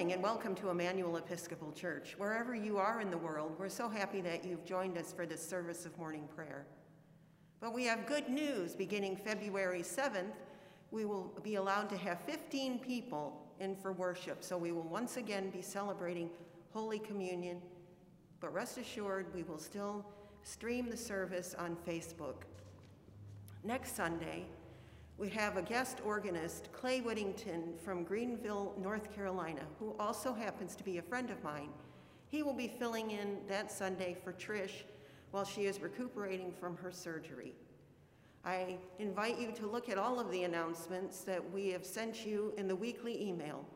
Morning and welcome to Emmanuel Episcopal Church. Wherever you are in the world, we're so happy that you've joined us for this service of morning prayer. But we have good news beginning February 7th. We will be allowed to have 15 people in for worship, so we will once again be celebrating Holy Communion. But rest assured, we will still stream the service on Facebook. Next Sunday, we have a guest organist, Clay Whittington from Greenville, North Carolina, who also happens to be a friend of mine. He will be filling in that Sunday for Trish while she is recuperating from her surgery. I invite you to look at all of the announcements that we have sent you in the weekly email.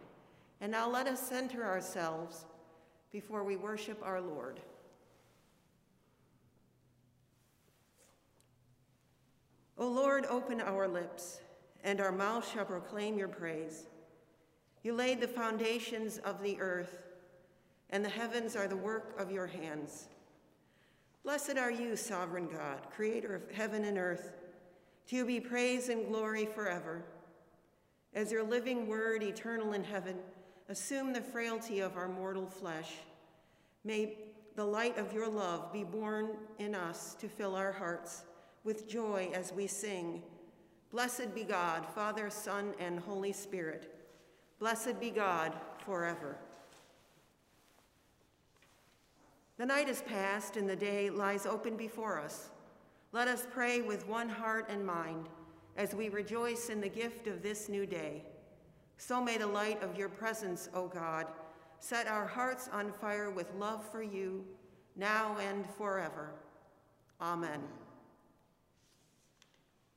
And now let us center ourselves before we worship our Lord. O Lord, open our lips, and our mouth shall proclaim your praise. You laid the foundations of the earth, and the heavens are the work of your hands. Blessed are you, sovereign God, creator of heaven and earth. To you be praise and glory forever. As your living word, eternal in heaven, assume the frailty of our mortal flesh. May the light of your love be born in us to fill our hearts with joy as we sing. Blessed be God, Father, Son, and Holy Spirit. Blessed be God forever. The night is past and the day lies open before us. Let us pray with one heart and mind as we rejoice in the gift of this new day. So may the light of your presence, O God, set our hearts on fire with love for you, now and forever. Amen.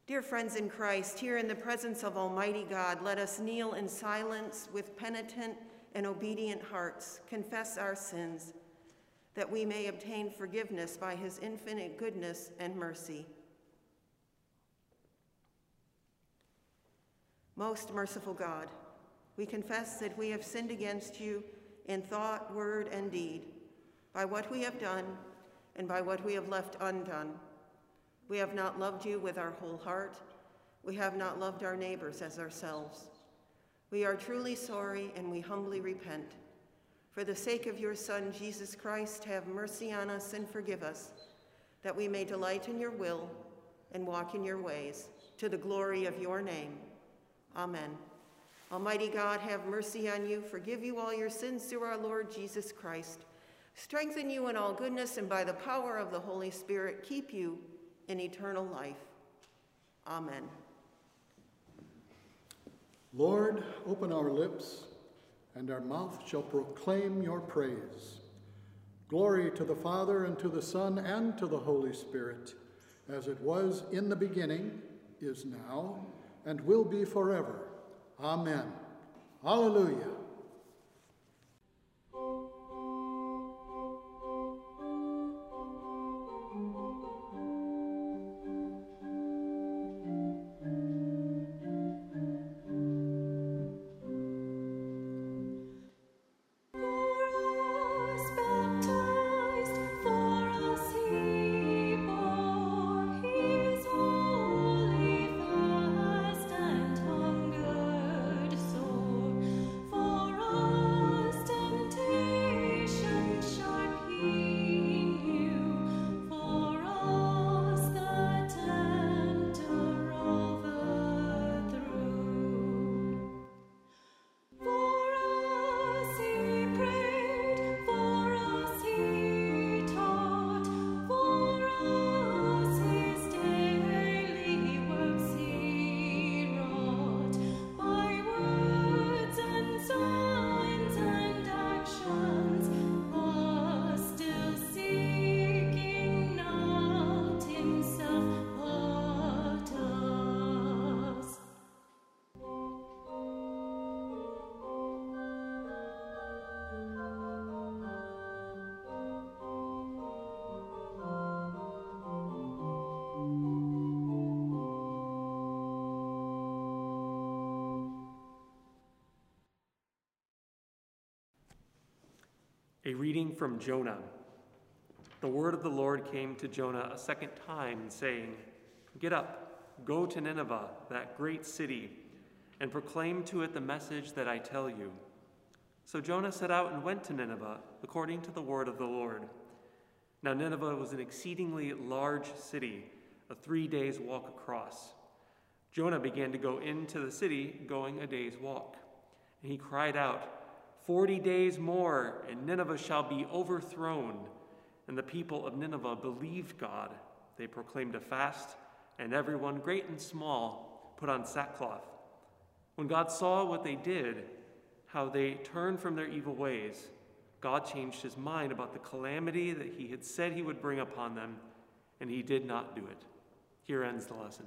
Dear friends in Christ, here in the presence of Almighty God, let us kneel in silence with penitent and obedient hearts, confess our sins, that we may obtain forgiveness by his infinite goodness and mercy. Most merciful God, we confess that we have sinned against you in thought, word, and deed, by what we have done and by what we have left undone. We have not loved you with our whole heart. We have not loved our neighbors as ourselves. We are truly sorry and we humbly repent. For the sake of your Son, Jesus Christ, have mercy on us and forgive us, that we may delight in your will and walk in your ways, to the glory of your name. Amen. Almighty God, have mercy on you, forgive you all your sins through our Lord Jesus Christ, strengthen you in all goodness, and by the power of the Holy Spirit, keep you in eternal life. Amen. Lord, open our lips, and our mouth shall proclaim your praise. Glory to the Father, and to the Son, and to the Holy Spirit, as it was in the beginning, is now, and will be forever. Amen. Hallelujah. A reading from Jonah. The word of the Lord came to Jonah a second time, saying, Get up, go to Nineveh, that great city, and proclaim to it the message that I tell you. So Jonah set out and went to Nineveh, according to the word of the Lord. Now Nineveh was an exceedingly large city, a three days' walk across. Jonah began to go into the city, going a day's walk. And he cried out, Forty days more, and Nineveh shall be overthrown. And the people of Nineveh believed God. They proclaimed a fast, and everyone, great and small, put on sackcloth. When God saw what they did, how they turned from their evil ways, God changed his mind about the calamity that he had said he would bring upon them, and he did not do it. Here ends the lesson.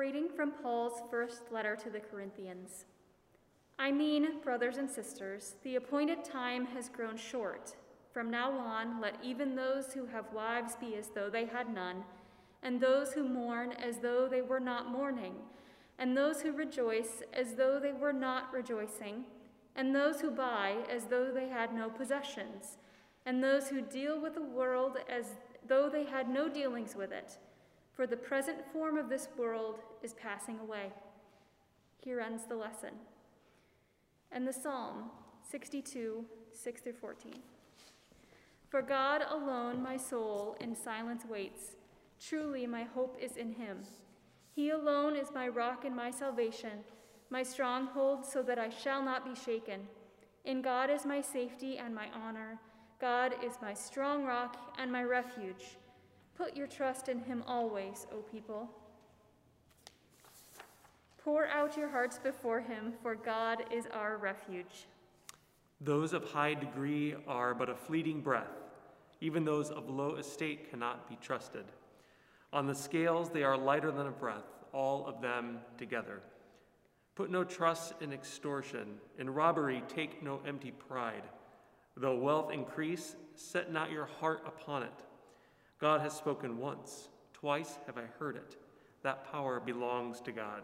Reading from Paul's first letter to the Corinthians. I mean, brothers and sisters, the appointed time has grown short. From now on, let even those who have wives be as though they had none, and those who mourn as though they were not mourning, and those who rejoice as though they were not rejoicing, and those who buy as though they had no possessions, and those who deal with the world as though they had no dealings with it for the present form of this world is passing away. Here ends the lesson. And the Psalm 62, 6 through 14. For God alone my soul in silence waits. Truly my hope is in him. He alone is my rock and my salvation, my stronghold, so that I shall not be shaken. In God is my safety and my honor. God is my strong rock and my refuge. Put your trust in him always, O people. Pour out your hearts before him, for God is our refuge. Those of high degree are but a fleeting breath. Even those of low estate cannot be trusted. On the scales, they are lighter than a breath, all of them together. Put no trust in extortion. In robbery, take no empty pride. Though wealth increase, set not your heart upon it. God has spoken once, twice have I heard it. That power belongs to God.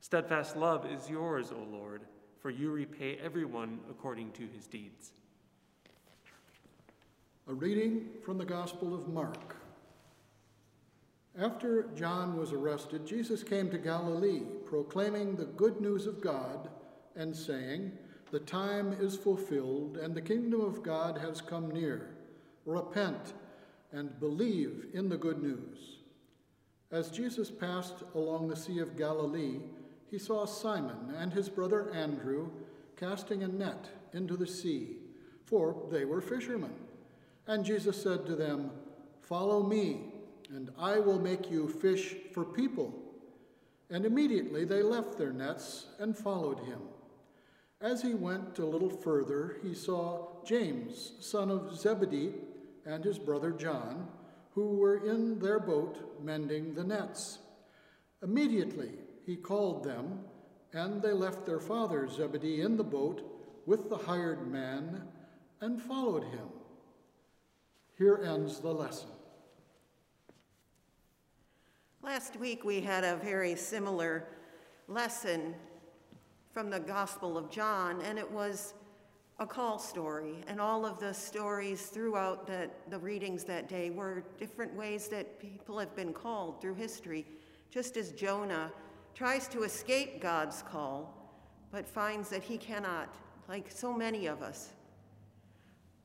Steadfast love is yours, O Lord, for you repay everyone according to his deeds. A reading from the Gospel of Mark. After John was arrested, Jesus came to Galilee, proclaiming the good news of God and saying, The time is fulfilled, and the kingdom of God has come near. Repent and believe in the good news. As Jesus passed along the Sea of Galilee, he saw Simon and his brother Andrew casting a net into the sea, for they were fishermen. And Jesus said to them, Follow me and I will make you fish for people. And immediately they left their nets and followed him. As he went a little further, he saw James, son of Zebedee, and his brother John, who were in their boat mending the nets. Immediately he called them, and they left their father Zebedee in the boat with the hired man and followed him. Here ends the lesson. Last week we had a very similar lesson from the Gospel of John, and it was a call story. And all of the stories throughout the, the readings that day were different ways that people have been called through history, just as Jonah tries to escape God's call, but finds that he cannot, like so many of us.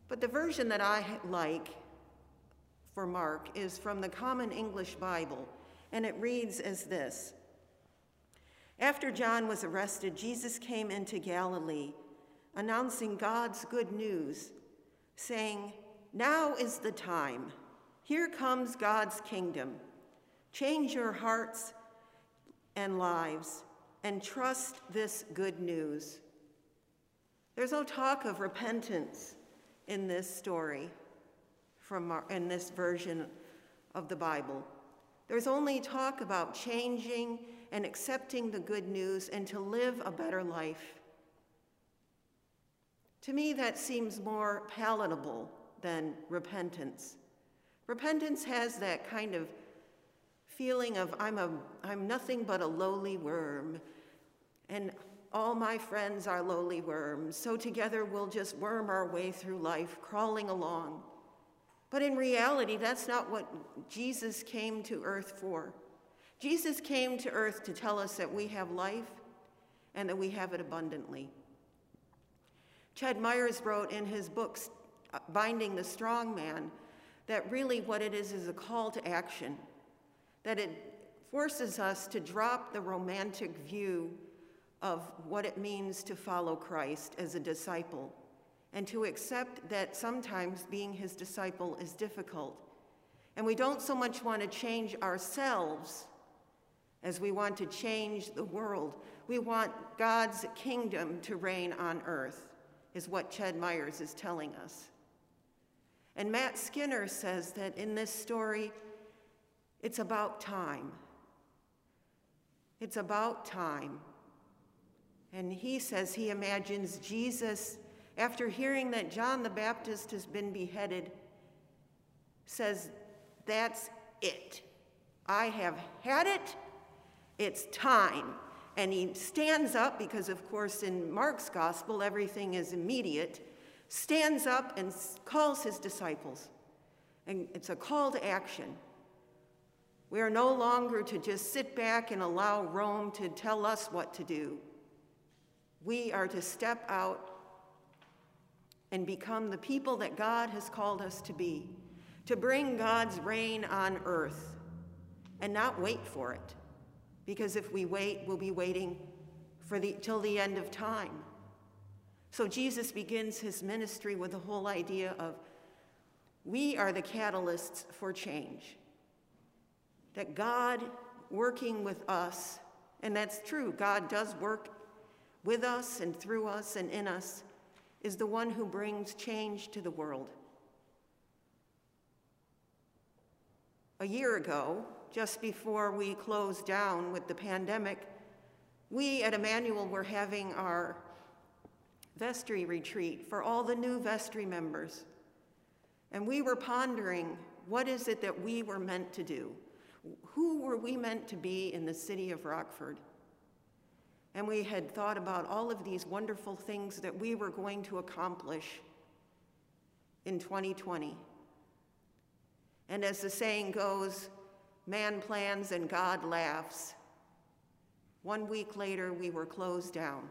But the version that I like for Mark is from the Common English Bible and it reads as this After John was arrested, Jesus came into Galilee, announcing God's good news, saying, Now is the time. Here comes God's kingdom. Change your hearts and lives and trust this good news. There's no talk of repentance in this story from our, in this version of the Bible. There's only talk about changing and accepting the good news and to live a better life. To me, that seems more palatable than repentance. Repentance has that kind of feeling of I'm, a, I'm nothing but a lowly worm, and all my friends are lowly worms, so together we'll just worm our way through life, crawling along. But in reality, that's not what Jesus came to earth for. Jesus came to earth to tell us that we have life and that we have it abundantly. Ched Myers wrote in his book, uh, Binding the Strong Man, that really what it is is a call to action, that it forces us to drop the romantic view of what it means to follow Christ as a disciple and to accept that sometimes being his disciple is difficult. And we don't so much want to change ourselves as we want to change the world. We want God's kingdom to reign on earth, is what Ched Myers is telling us. And Matt Skinner says that in this story, it's about time. It's about time. And he says he imagines Jesus after hearing that John the Baptist has been beheaded, says, That's it. I have had it. It's time. And he stands up, because of course in Mark's gospel everything is immediate, stands up and calls his disciples. And it's a call to action. We are no longer to just sit back and allow Rome to tell us what to do. We are to step out and become the people that God has called us to be, to bring God's reign on earth and not wait for it. Because if we wait, we'll be waiting for the, till the end of time. So Jesus begins his ministry with the whole idea of we are the catalysts for change. That God working with us, and that's true, God does work with us and through us and in us, is the one who brings change to the world. A year ago, just before we closed down with the pandemic, We at Emmanuel were having our vestry retreat for all the new vestry members. And we were pondering what is it that we were meant to do? Who were we meant to be in the city of Rockford? And we had thought about all of these wonderful things that we were going to accomplish in 2020. And as the saying goes, man plans and God laughs. One week later, we were closed down.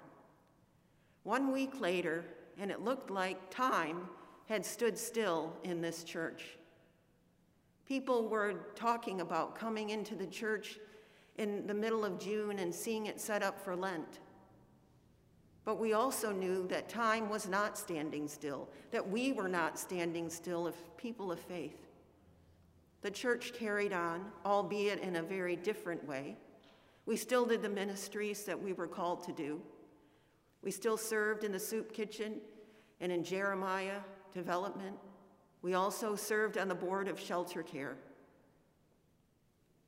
One week later, and it looked like time had stood still in this church. People were talking about coming into the church in the middle of June and seeing it set up for Lent. But we also knew that time was not standing still, that we were not standing still as people of faith. The church carried on, albeit in a very different way. We still did the ministries that we were called to do. We still served in the soup kitchen and in Jeremiah development. We also served on the board of shelter care.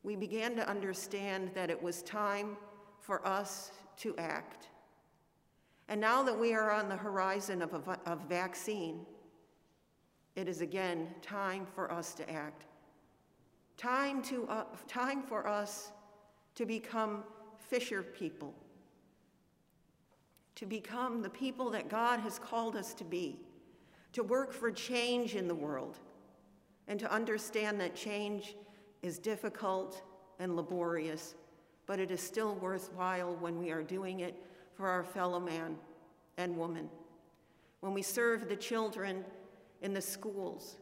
We began to understand that it was time for us to act. And now that we are on the horizon of a, of vaccine, it is again time for us to act. Time, to, uh, time for us to become fisher people, to become the people that God has called us to be, to work for change in the world, and to understand that change is difficult and laborious, but it is still worthwhile when we are doing it for our fellow man and woman. When we serve the children in the schools,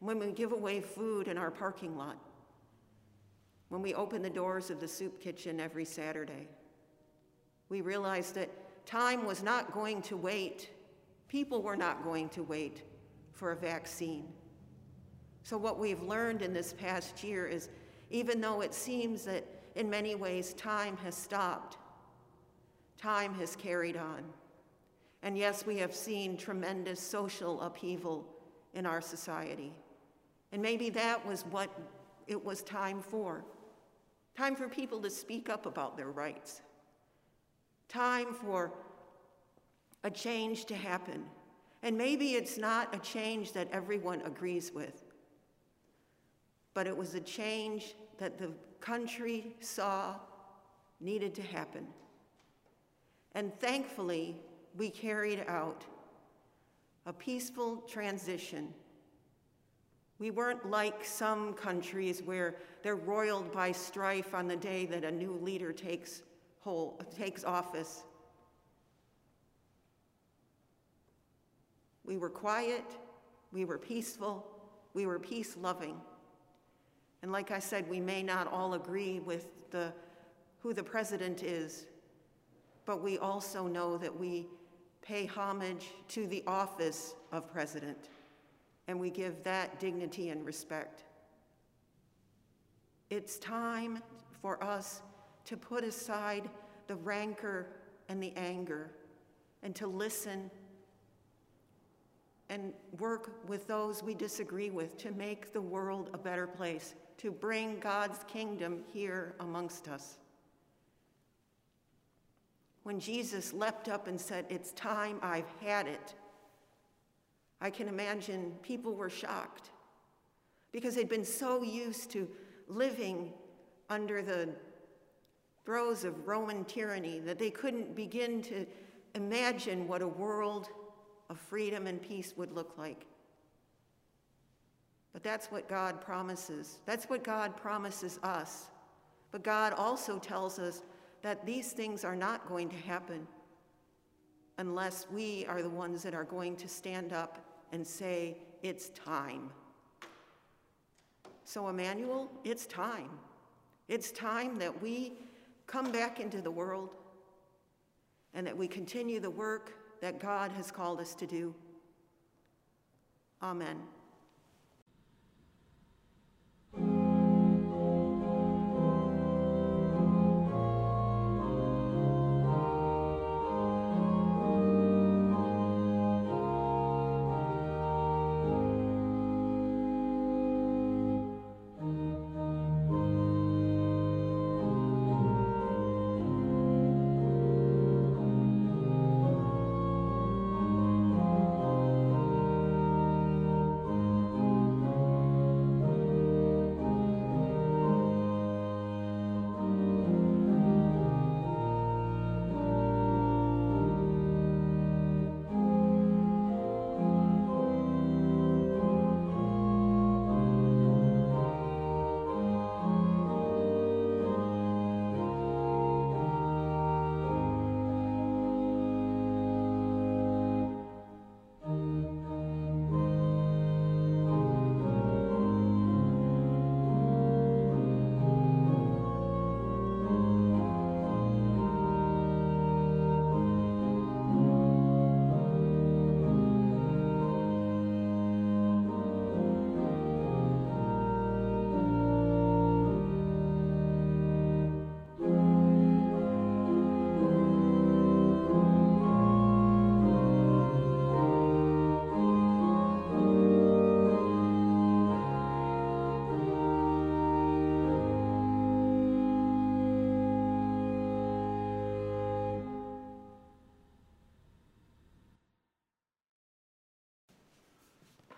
when we give away food in our parking lot, when we open the doors of the soup kitchen every Saturday. We realized that time was not going to wait, people were not going to wait for a vaccine. So, what we've learned in this past year is even though it seems that in many ways time has stopped, time has carried on. And yes, we have seen tremendous social upheaval in our society. And maybe that was what it was time for. Time for people to speak up about their rights. Time for a change to happen. And maybe it's not a change that everyone agrees with, but it was a change that the country saw needed to happen. And thankfully, we carried out a peaceful transition we weren't like some countries where they're roiled by strife on the day that a new leader takes, whole, takes office. We were quiet, we were peaceful, we were peace loving. And like I said, we may not all agree with the, who the president is, but we also know that we pay homage to the office of president and we give that dignity and respect. It's time for us to put aside the rancor and the anger and to listen and work with those we disagree with to make the world a better place, to bring God's kingdom here amongst us. When Jesus leapt up and said, It's time, I've had it, I can imagine people were shocked because they'd been so used to living under the throes of Roman tyranny that they couldn't begin to imagine what a world of freedom and peace would look like. But that's what God promises. That's what God promises us. But God also tells us that these things are not going to happen unless we are the ones that are going to stand up and say, It's time. So, Emmanuel, it's time. It's time that we come back into the world and that we continue the work that God has called us to do. Amen.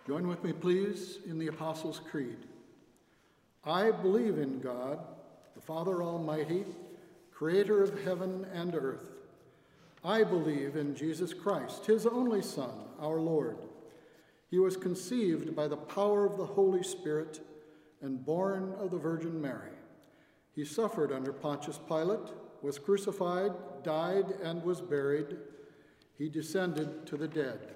Join with me, please, in the Apostles' Creed. I believe in God, the Father Almighty, creator of heaven and earth. I believe in Jesus Christ, his only Son, our Lord. He was conceived by the power of the Holy Spirit and born of the Virgin Mary. He suffered under Pontius Pilate, was crucified, died, and was buried. He descended to the dead.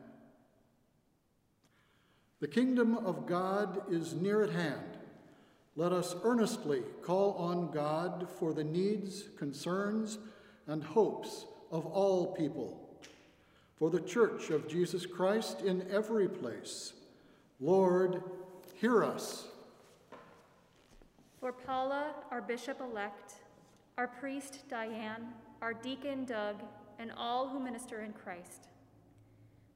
The kingdom of God is near at hand. Let us earnestly call on God for the needs, concerns, and hopes of all people, for the church of Jesus Christ in every place. Lord, hear us. For Paula, our bishop elect, our priest Diane, our deacon Doug, and all who minister in Christ.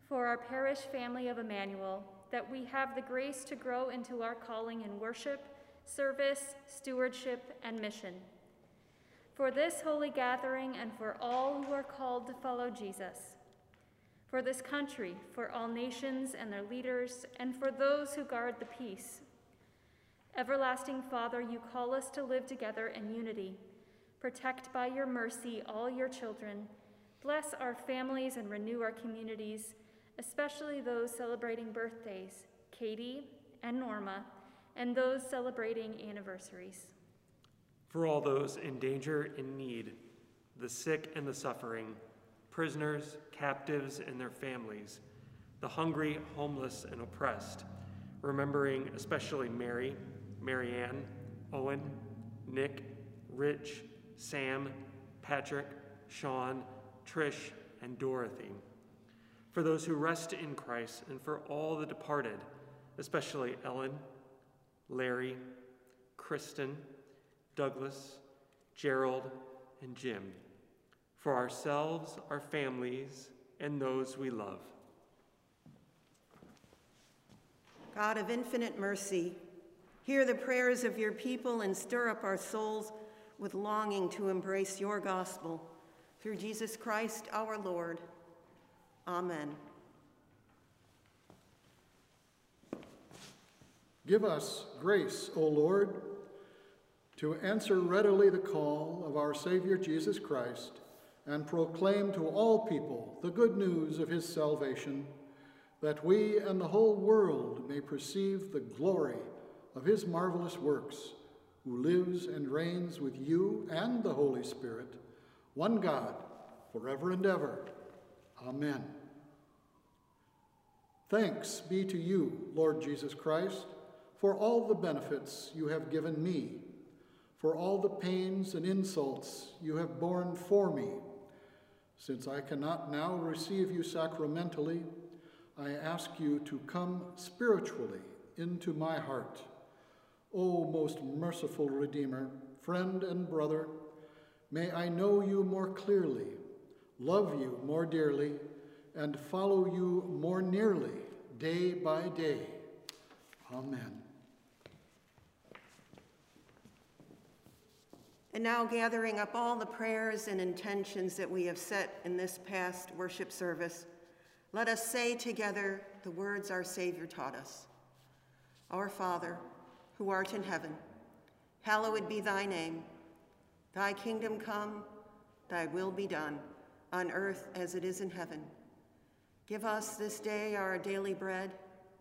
For our parish family of Emmanuel, that we have the grace to grow into our calling in worship, service, stewardship, and mission. For this holy gathering and for all who are called to follow Jesus. For this country, for all nations and their leaders, and for those who guard the peace Everlasting Father, you call us to live together in unity. Protect by your mercy all your children. Bless our families and renew our communities, especially those celebrating birthdays, Katie and Norma, and those celebrating anniversaries. For all those in danger and need, the sick and the suffering, prisoners, captives, and their families, the hungry, homeless, and oppressed, remembering especially Mary Marianne, Owen, Nick, Rich, Sam, Patrick, Sean, Trish, and Dorothy. For those who rest in Christ and for all the departed, especially Ellen, Larry, Kristen, Douglas, Gerald, and Jim. For ourselves, our families, and those we love. God of infinite mercy, Hear the prayers of your people and stir up our souls with longing to embrace your gospel. Through Jesus Christ our Lord. Amen. Give us grace, O Lord, to answer readily the call of our Savior Jesus Christ and proclaim to all people the good news of his salvation, that we and the whole world may perceive the glory of his marvelous works, who lives and reigns with you and the Holy Spirit, one God, forever and ever. Amen. Thanks be to you, Lord Jesus Christ, for all the benefits you have given me, for all the pains and insults you have borne for me. Since I cannot now receive you sacramentally, I ask you to come spiritually into my heart. O most merciful Redeemer, friend and brother, may I know you more clearly, love you more dearly, and follow you more nearly day by day. Amen. And now, gathering up all the prayers and intentions that we have set in this past worship service, let us say together the words our Savior taught us Our Father, who art in heaven, hallowed be thy name. Thy kingdom come, thy will be done, on earth as it is in heaven. Give us this day our daily bread,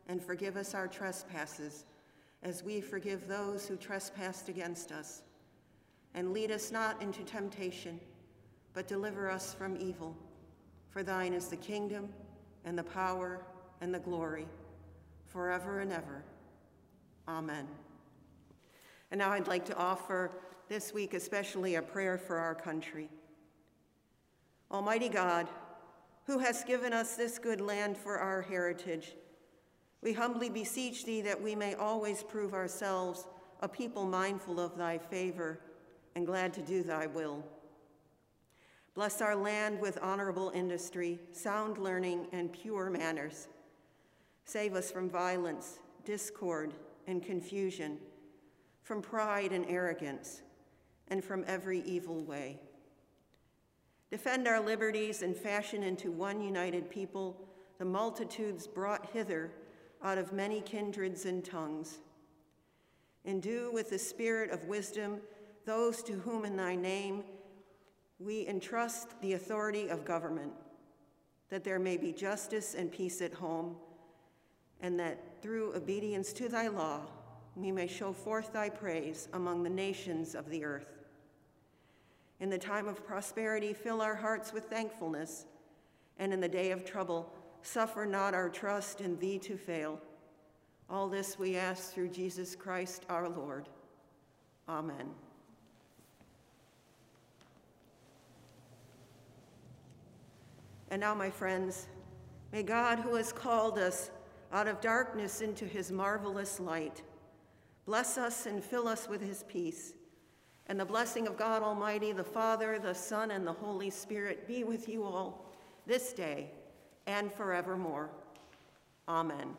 and forgive us our trespasses, as we forgive those who trespass against us. And lead us not into temptation, but deliver us from evil. For thine is the kingdom, and the power, and the glory, forever and ever. Amen. And now I'd like to offer this week especially a prayer for our country. Almighty God, who has given us this good land for our heritage, We humbly beseech thee that we may always prove ourselves a people mindful of thy favor and glad to do thy will. Bless our land with honorable industry, sound learning, and pure manners. Save us from violence, discord, and confusion, from pride and arrogance, and from every evil way. Defend our liberties and fashion into one united people the multitudes brought hither out of many kindreds and tongues. Endue with the spirit of wisdom those to whom in thy name we entrust the authority of government, that there may be justice and peace at home, and that through obedience to thy law we may show forth thy praise among the nations of the earth. In the time of prosperity, fill our hearts with thankfulness, and in the day of trouble, suffer not our trust in thee to fail. All this we ask through Jesus Christ our Lord. Amen. And now, my friends, may God, who has called us out of darkness into his marvelous light, bless us and fill us with his peace. And the blessing of God Almighty, the Father, the Son, and the Holy Spirit be with you all this day and forevermore. Amen.